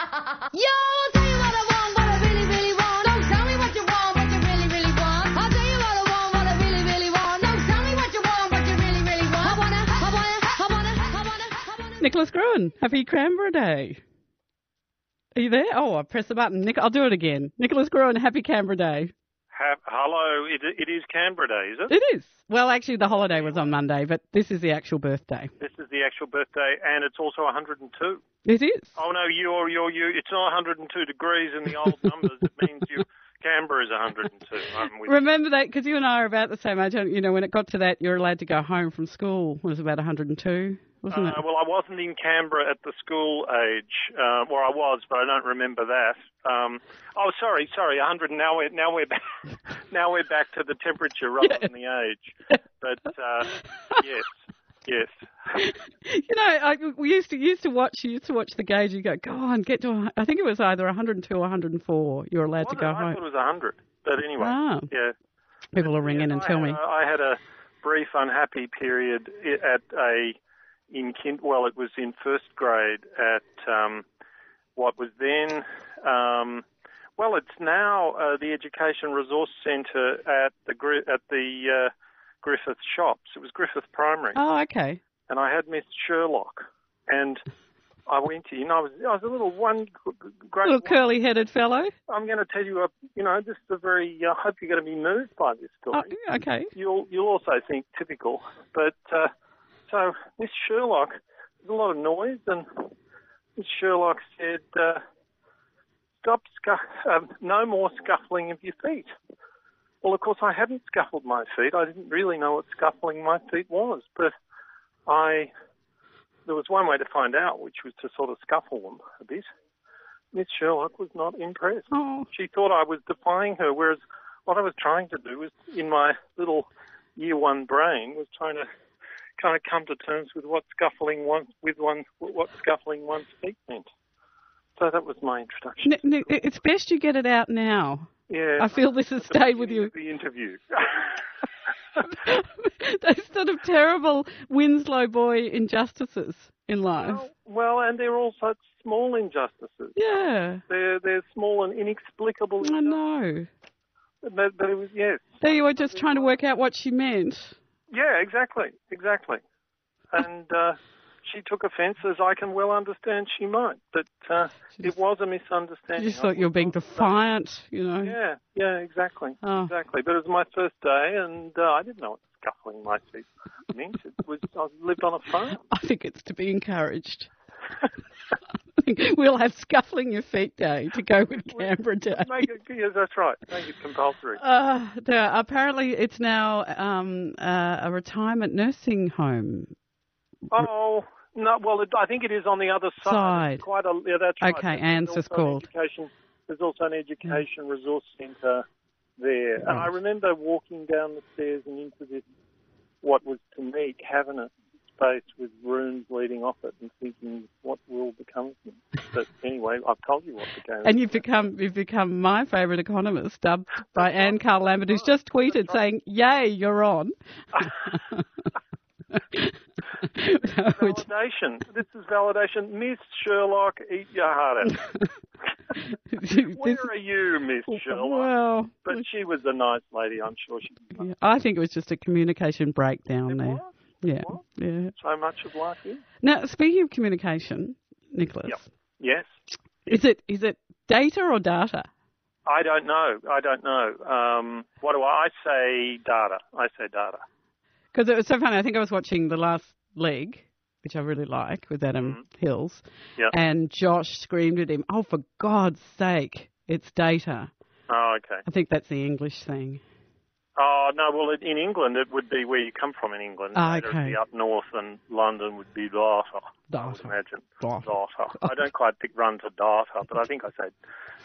I'll tell you what I want, what I really, really want. Don't tell me what you want, what you really, really want. I'll tell you what I want, what I really, really want. Don't tell me what you want, what you really, really want. I wanna, I wanna, I wanna, I wanna, I wanna. Nicholas Gruen, happy Canberra Day. Are you there? Oh, I press the button. Nick, I'll do it again. Nicholas Gruen, happy Canberra Day. Ha- hello, it, it is Canberra Day, is it? It is. Well, actually, the holiday was on Monday, but this is the actual birthday. This is the actual birthday, and it's also 102. It is. Oh no, you're you're you. It's not 102 degrees in the old numbers. it means you Canberra is 102. I'm you. Remember that because you and I are about the same age. You know, when it got to that, you're allowed to go home from school. It was about 102, wasn't it? Uh, well, I wasn't in Canberra at the school age, uh, or I was, but I don't remember that. Um, oh, sorry, sorry, 100. Now we're now we're back, now we're back to the temperature rather than the age. But uh, yes, yes. You know, I, we used to used to watch. You used to watch the gauge. You go, go on, get to. I think it was either 102 or 104. You're allowed to go? I home. thought it was 100. But anyway, Ah. yeah. People will ring in and I tell had me. I had a brief unhappy period at a in kin. Well, it was in first grade at um, what was then. Um, well, it's now uh, the Education Resource Centre at the at the uh, Griffith Shops. It was Griffith Primary, Oh, okay. and I had Miss Sherlock, and I went in. I was I was a little one great. Little curly-headed fellow. I'm going to tell you a you know this is a very. I hope you're going to be moved by this story Oh, okay. you'll you'll also think typical. But uh, so Miss Sherlock, there's a lot of noise, and Miss Sherlock said, uh, "Stop, scu- um, no more scuffling of your feet." Well, of course, I hadn't scuffled my feet. I didn't really know what scuffling my feet was, but I there was one way to find out, which was to sort of scuffle them a bit. Miss Sherlock was not impressed Oh, she thought I was defying her, whereas what I was trying to do was, in my little year one brain, was trying to kind of come to terms with what scuffling one with one what scuffling one's feet meant. So that was my introduction. N- n- it's best you get it out now. Yeah, I feel this has stayed with you. the interview. Those sort of terrible Winslow boy injustices in life. well, well, and they're all such small injustices. Yeah, They're they're small and inexplicable. I know. But, but it was yes. There you were just trying to work out what she meant. Yeah, exactly, exactly. And uh, she took offence, as I can well understand she might. But uh, it was a misunderstanding. You just thought you were being defiant, you know. Yeah, yeah, exactly, Oh. exactly. But it was my first day, and uh, I didn't know what scuffling my feet meant. It was I lived on a farm. I think it's to be encouraged. We'll have scuffling your feet day to go with Canberra Day. It, yes, that's right. Make it compulsory. Uh, there, apparently, it's now um, uh, a retirement nursing home. Oh no, well, it, I think it is on the other side. Side. Quite a yeah, that's right. Okay, There's Anne's also an called. Education, there's also an education resource centre there, and I remember walking down the stairs and into this what was to me cabinet with rooms leading off it, and thinking, what will become of me? But anyway, I've told you what became. And you've become you've become my favourite economist, dubbed by Anne Carl Lambert, who's just tweeted saying, "Yay, you're on." Validation. This is validation. Miss Sherlock, eat your heart out. Where are you, Miss oh, Sherlock? well, But she was a nice lady, I'm sure she was. I think it was just a communication breakdown It there. was. Yeah, yeah. So much of life is. Now, speaking of communication, Nicholas, Yep. Yes. is it is it data or data? I don't know. I don't know. Um, what do I, I say? Data. I say data. Because it was so funny. I think I was watching the last leg, which I really like, with Adam Hills, Yep. and Josh screamed at him, "Oh, for God's sake, it's data!" Oh, okay. I think that's the English thing. Oh no. Well, in England, it would be where you come from in England. Ah, Data would okay. be up north, and London would be data. I would imagine. Data. Data. I don't quite pick run to data, but I think I say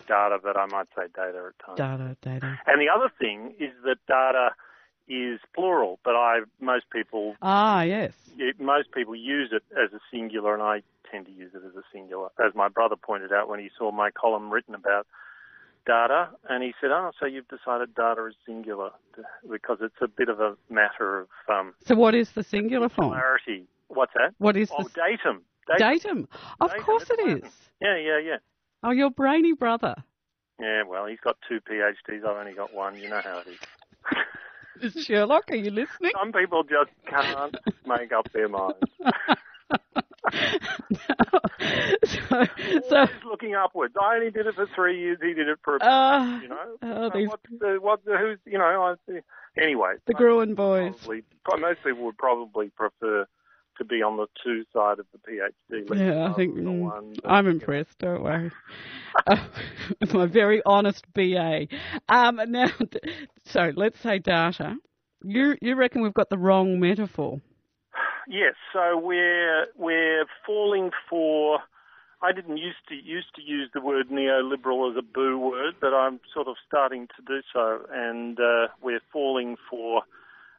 data, but I might say data at times. Data, data. And the other thing is that data is plural, but I most people Ah, yes. it, most people use it as a singular, and I tend to use it as a singular. As my brother pointed out when he saw my column written about data, and he said, "Oh, so you've decided data is singular because it's a bit of a matter of um, So, what is the singular form? clarity." What's that? What is Oh, the datum. datum? Of Datum, course it's it Yeah, yeah, yeah. Oh, your brainy brother. Yeah, well, he's got two PhDs. I've only got one. You know how it is. Sherlock, are you listening? Some people just can't make up their minds. so, so looking upwards. I only did it for three years. He did it for, a uh, you know. oh, So the, what the, who's, you know, I, anyway. the Gruen boys. Probably, pro- most people would probably prefer to be on the two side of the PhD list. Yeah, I think mm, one, I'm impressed. Don't worry. Uh, my very honest BA. Um, now, so let's say data. You you reckon we've got the wrong metaphor? Yes, so we're we're falling for. I didn't used to used to use the word neoliberal as a boo word, but I'm sort of starting to do so, and uh, we're falling for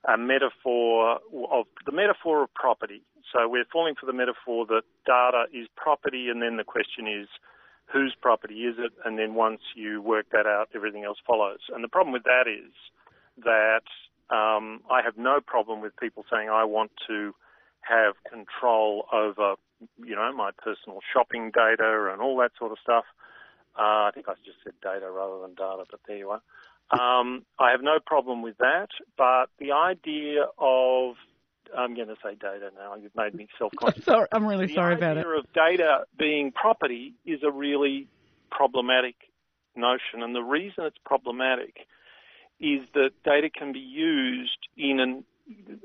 a metaphor of the metaphor of property. So we're falling for the metaphor that data is property, and then the question is whose property is it, and then once you work that out, everything else follows. And the problem with that is that um, I have no problem with people saying I want to have control over, you know, my personal shopping data and all that sort of stuff. Uh, I think I just said data rather than data, but there you are. Um, I have no problem with that, but the idea of I'm going to say data now. You've made me self-conscious. Sorry, I'm really the sorry about it. The idea of data being property is a really problematic notion, and the reason it's problematic is that data can be used in an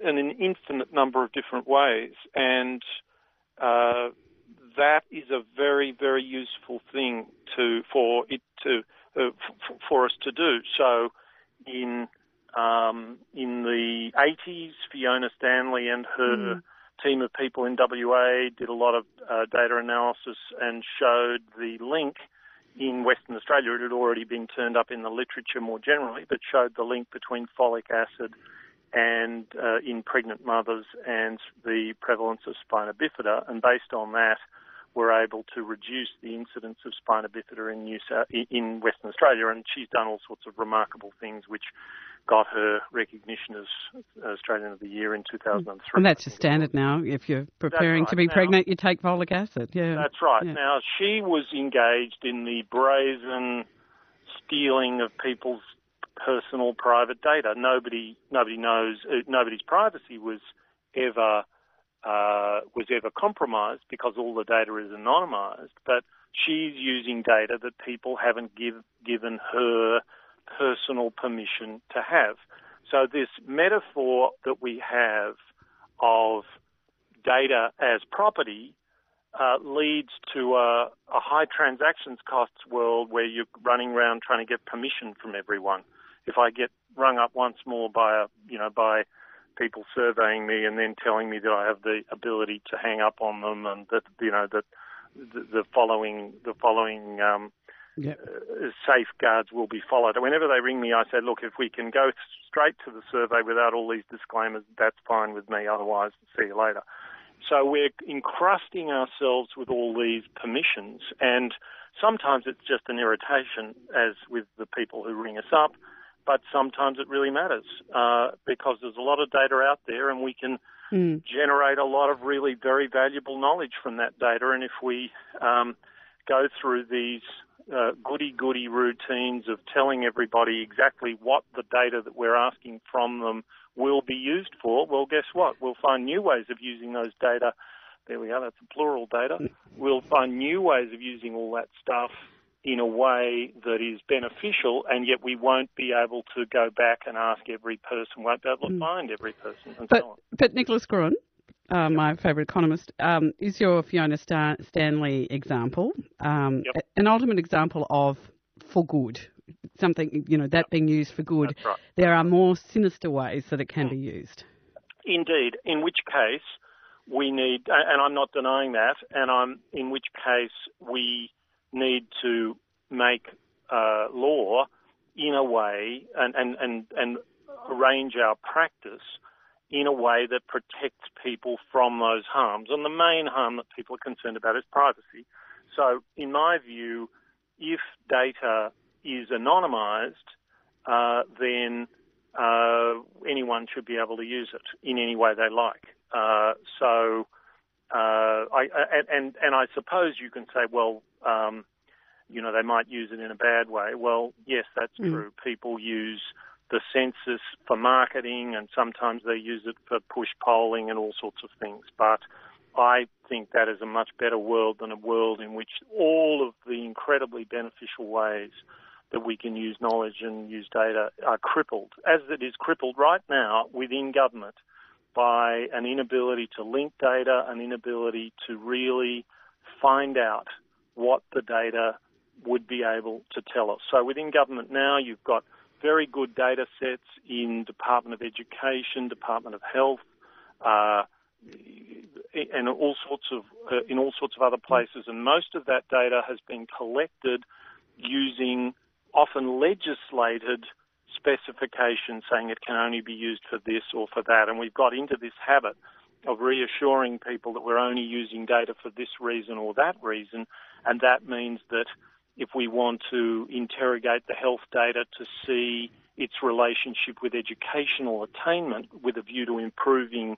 in an infinite number of different ways, and uh, that is a very very useful thing to for it to uh, f- for us to do. So in um, in the 80s, Fiona Stanley and her team of people in WA did a lot of uh, data analysis and showed the link in Western Australia. It had already been turned up in the literature more generally, but showed the link between folic acid and uh, in pregnant mothers and the prevalence of spina bifida. And based on that, we're able to reduce the incidence of spina bifida in New South, in Western Australia. And she's done all sorts of remarkable things, which got her recognition as Australian of the Year in 2003. And that's just standard now. If you're preparing to be Now- pregnant, you take folic acid. Yeah. That's right. Yeah. Now she was engaged in the brazen stealing of people's personal private data. Nobody, nobody knows. Uh, nobody's privacy was ever uh, was ever compromised because all the data is anonymized. But she's using data that people haven't give, given her personal permission to have. So this metaphor that we have of data as property uh, leads to a, a high transactions costs world where you're running around trying to get permission from everyone. If I get rung up once more by a, you know, by people surveying me and then telling me that I have the ability to hang up on them and that, you know, that the, the following, the following, um, Yeah. uh, safeguards will be followed. Whenever they ring me, I say, look, if we can go straight to the survey without all these disclaimers, that's fine with me. Otherwise, see you later. So we're encrusting ourselves with all these permissions, and sometimes it's just an irritation, as with the people who ring us up, but sometimes it really matters uh, because there's a lot of data out there, and we can Mm. generate a lot of really very valuable knowledge from that data. And if we um, go through these uh, goody goody routines of telling everybody exactly what the data that we're asking from them will be used for, well, guess what? We'll find new ways of using those data. There we are, that's a plural data. We'll find new ways of using all that stuff in a way that is beneficial, and yet we won't be able to go back and ask every person, won't be able to find every person, and But so on. but Nicholas Gruen, uh, my favourite economist, um, is your Fiona Star- Stanley example, um, Yep. an ultimate example of for good, something you know that being used for good. Right. There are more sinister ways that it can be used. Indeed, in which case we need, and I'm not denying that, and I'm in which case we need to make uh, law in a way and, and, and, and arrange our practice in a way that protects people from those harms. And the main harm that people are concerned about is privacy. So, in my view, if data is anonymized, uh, then uh, anyone should be able to use it in any way they like. Uh, so, uh, I, and, and and I suppose you can say, well, um, you know, they might use it in a bad way. Well, yes, that's Mm. true. People use the census for marketing and sometimes they use it for push polling and all sorts of things. But I think that is a much better world than a world in which all of the incredibly beneficial ways that we can use knowledge and use data are crippled, as it is crippled right now within government by an inability to link data, an inability to really find out what the data would be able to tell us. So within government now, you've got very good data sets in Department of Education, Department of Health, uh, and all sorts of uh, in all sorts of other places. And most of that data has been collected using often legislated specifications saying it can only be used for this or for that. And we've got into this habit of reassuring people that we're only using data for this reason or that reason. And that means that if we want to interrogate the health data to see its relationship with educational attainment with a view to improving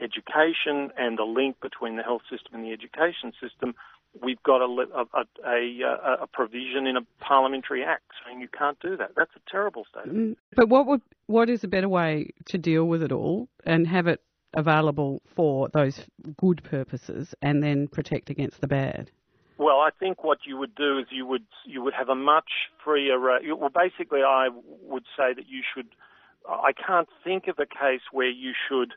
education and the link between the health system and the education system, we've got a, a, a, a, a provision in a parliamentary act saying you can't do that. That's a terrible state. Mm, But what would what is a better way to deal with it all and have it available for those good purposes and then protect against the bad? Well, I think what you would do is you would you would have a much freer. Uh, well, basically, I would say that you should. I can't think of a case where you should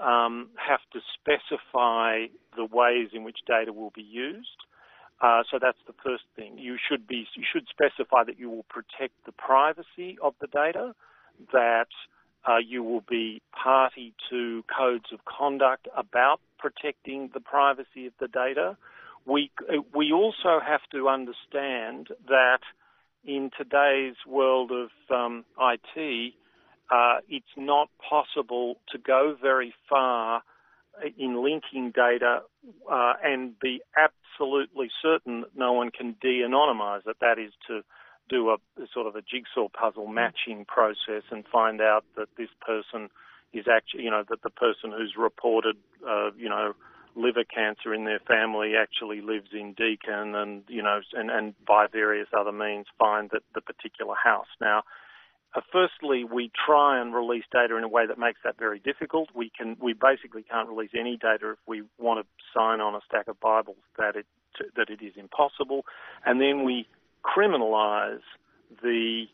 um, have to specify the ways in which data will be used. Uh, so that's the first thing. You should be you should specify that you will protect the privacy of the data, that uh, you will be party to codes of conduct about protecting the privacy of the data. We we also have to understand that in today's world of um, IT, uh, it's not possible to go very far in linking data uh, and be absolutely certain that no one can de-anonymize it. That is to do a, a sort of a jigsaw puzzle matching process and find out that this person is actually, you know, that the person who's reported, uh, you know, liver cancer in their family actually lives in Deakin and, you know, and, and by various other means find that the particular house. Now, uh, firstly, we try and release data in a way that makes that very difficult. We can, we basically can't release any data if we want to sign on a stack of Bibles that it that it is impossible, and then we criminalise the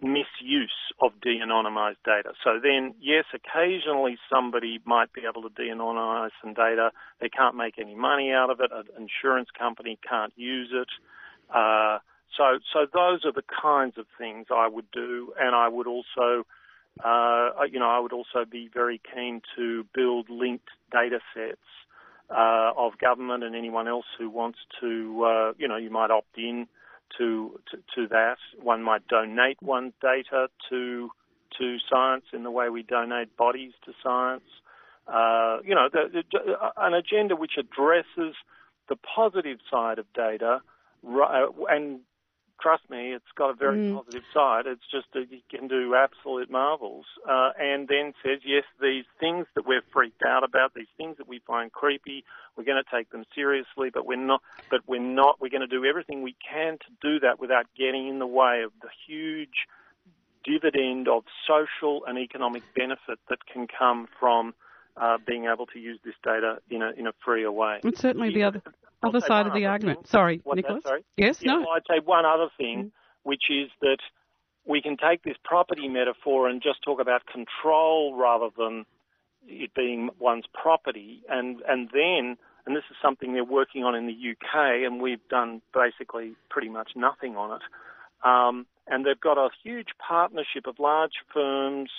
misuse of de-anonymized data. So then, yes, occasionally somebody might be able to de-anonymize some data. They can't make any money out of it. An insurance company can't use it. Uh, so, so those are the kinds of things I would do, and I would also, uh, you know, I would also be very keen to build linked data sets uh, of government and anyone else who wants to, uh, you know, you might opt in to, to, to that. One might donate one's data to to science in the way we donate bodies to science. Uh, you know, the, the, an agenda which addresses the positive side of data, and trust me, it's got a very Mm. positive side. It's just that it can do absolute marvels, uh, and then says, yes, these things that we're freaked out about, these things that we find creepy, we're going to take them seriously, but we're not. But we're not. We're going to do everything we can to do that without getting in the way of the huge dividend of social and economic benefit that can come from uh, being able to use this data in a in a freer way. It's certainly the other other side of the argument. thing. Sorry, that, Nicholas. sorry? Yes, Yeah, no. well, I'd say one other thing, Mm. which is that we can take this property metaphor and just talk about control rather than it being one's property, and and then. And this is something they're working on in the UK, and we've done basically pretty much nothing on it. Um, and they've got a huge partnership of large firms,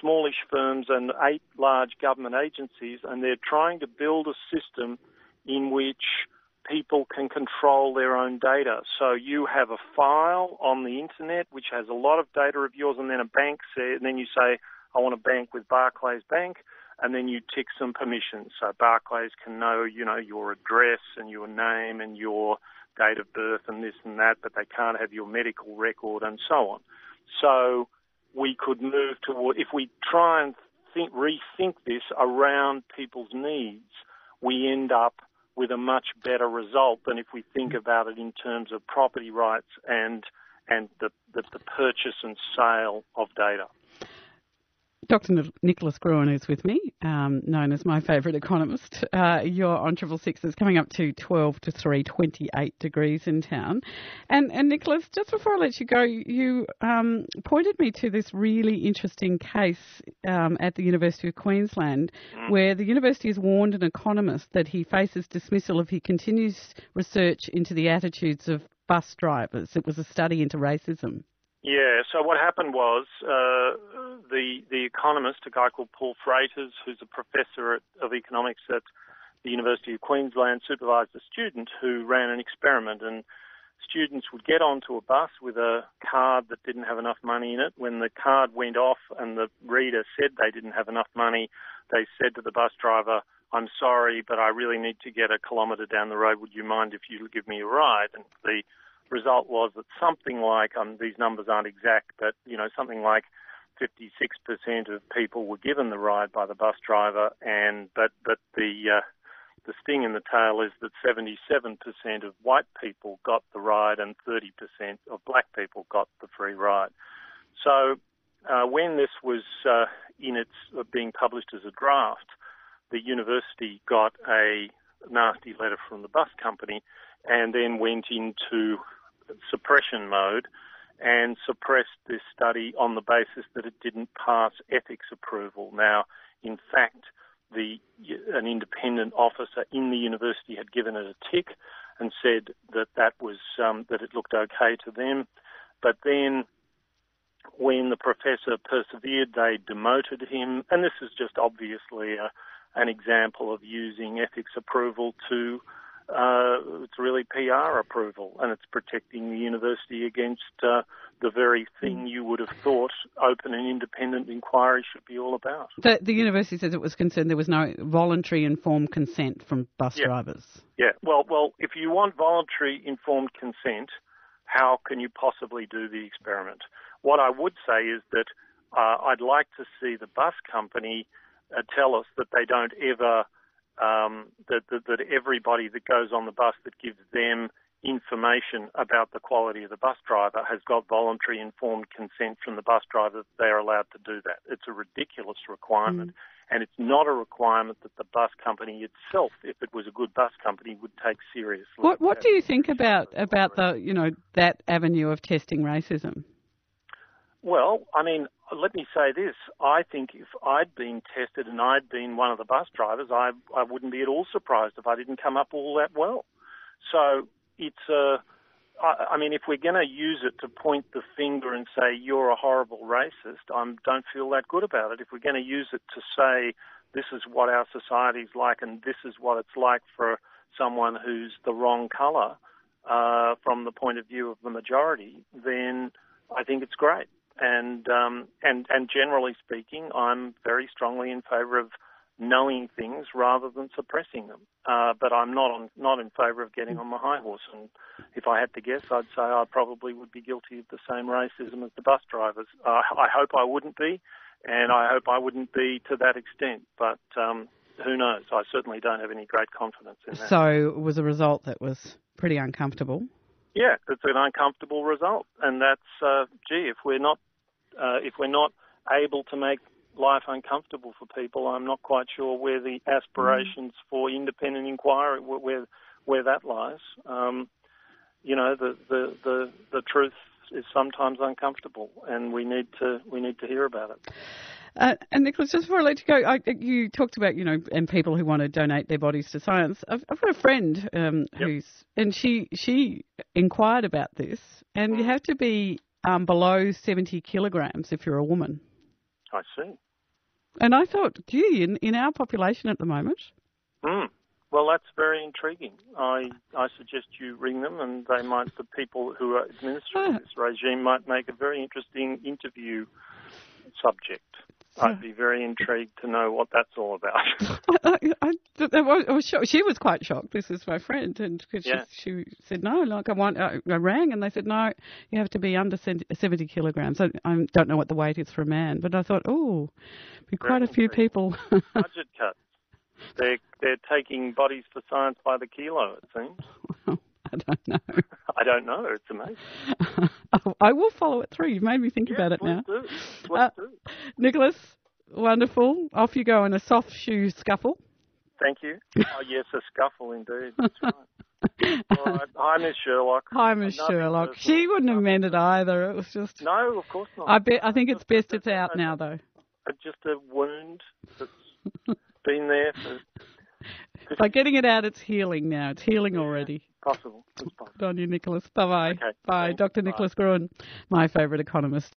smallish firms, and eight large government agencies, and they're trying to build a system in which people can control their own data. So you have a file on the internet which has a lot of data of yours, and then a bank and then you say, I want to bank with Barclays Bank, and then you tick some permissions. So Barclays can know, you know, your address and your name and your date of birth and this and that, but they can't have your medical record and so on. So we could move toward, if we try and think, rethink this around people's needs, we end up with a much better result than if we think about it in terms of property rights and and the, the, the purchase and sale of data. Dr. Nicholas Gruen is with me, um, known as my favourite economist. Uh, you're on Triple Six. It's coming up to 12 to 3, 28 degrees in town. And, and Nicholas, just before I let you go, you um, pointed me to this really interesting case um, at the University of Queensland where the university has warned an economist that he faces dismissal if he continues research into the attitudes of bus drivers. It was a study into racism. Yeah. So what happened was uh, the the economist, a guy called Paul Frijters, who's a professor of economics at the University of Queensland, supervised a student who ran an experiment, and students would get onto a bus with a card that didn't have enough money in it. When the card went off and the reader said they didn't have enough money, they said to the bus driver, "I'm sorry, but I really need to get a kilometre down the road. Would you mind if you give me a ride?" And the result was that something like um, these numbers aren't exact, but you know something like 56% of people were given the ride by the bus driver, and but but the uh, the sting in the tail is that 77% of white people got the ride and 30% of black people got the free ride. So uh, when this was uh, in its uh, being published as a draft, the university got a nasty letter from the bus company and then went into suppression mode and suppressed this study on the basis that it didn't pass ethics approval. Now, in fact, the an independent officer in the university had given it a tick and said that that was um, that it looked okay to them, but then when the professor persevered, they demoted him, and this is just obviously a, an example of using ethics approval to uh, it's really PR approval, and it's protecting the university against uh, the very thing you would have thought open and independent inquiry should be all about. The, the university says it was concerned there was no voluntary informed consent from bus Yeah. drivers. Yeah, well, well, if you want voluntary informed consent, how can you possibly do the experiment? What I would say is that uh, I'd like to see the bus company uh, tell us that they don't ever um, that, that that everybody that goes on the bus that gives them information about the quality of the bus driver has got voluntary informed consent from the bus driver that they're allowed to do that. It's a ridiculous requirement. And it's not a requirement that the bus company itself, if it was a good bus company, would take seriously. What what do you think about about the you know that avenue of testing racism? Well, I mean, let me say this. I think if I'd been tested and I'd been one of the bus drivers, I, I wouldn't be at all surprised if I didn't come up all that well. So it's a, I, I mean, if we're going to use it to point the finger and say you're a horrible racist, I don't feel that good about it. If we're going to use it to say this is what our society's like and this is what it's like for someone who's the wrong colour uh, from the point of view of the majority, then I think it's great. And um, and and generally speaking, I'm very strongly in favour of knowing things rather than suppressing them. Uh, but I'm not on, not in favour of getting on my high horse. And if I had to guess, I'd say I probably would be guilty of the same racism as the bus drivers. Uh, I hope I wouldn't be, and I hope I wouldn't be to that extent. But um, who knows? I certainly don't have any great confidence in that. So it was a result that was pretty uncomfortable. Yeah, it's an uncomfortable result, and that's uh, gee. If we're not uh, if we're not able to make life uncomfortable for people, I'm not quite sure where the aspirations for independent inquiry where where, that lies. Um, you know, the, the the the truth is sometimes uncomfortable, and we need to we need to hear about it. Uh, and Nicholas, just before I let you go, I, you talked about you know and people who want to donate their bodies to science. I've, I've got a friend um, who's and she she inquired about this, and you have to be um, below seventy kilograms if you're a woman. I see. And I thought, gee, in, in our population at the moment, Mm. Well, that's very intriguing. I I suggest you ring them, and they might the people who are administering Ah. this regime might make a very interesting interview subject. I'd be very intrigued to know what that's all about. I, I, I, was- shocked. She was quite shocked. This is my friend, and 'cause Yeah. she, she said no. Like I want, uh, I, I rang, and they said no. You have to be under seventy kilograms. I, I don't know what the weight is for a man, but I thought, oh, be quite a few people. Budget cut. they're they're taking bodies for science by the kilo. It seems. I don't know. I don't know. It's amazing. I will follow it through. You've made me think Yeah, about it now. do. Uh, do. Nicholas, wonderful. Off you go in a soft shoe scuffle. Thank you. Oh yes, a scuffle indeed. That's right. Right. Hi, Miss Sherlock. Hi, Miss Sherlock. She wouldn't have meant it either. It was just. No, of course not. I bet. I think it's best it's out now, though. Just a wound that's been there for By getting it out, it's healing now. It's healing already. possible. It's possible. On you, Nicholas. Bye bye. Okay, Bye. Dr. Bye. Nicholas Gruen, my favourite economist.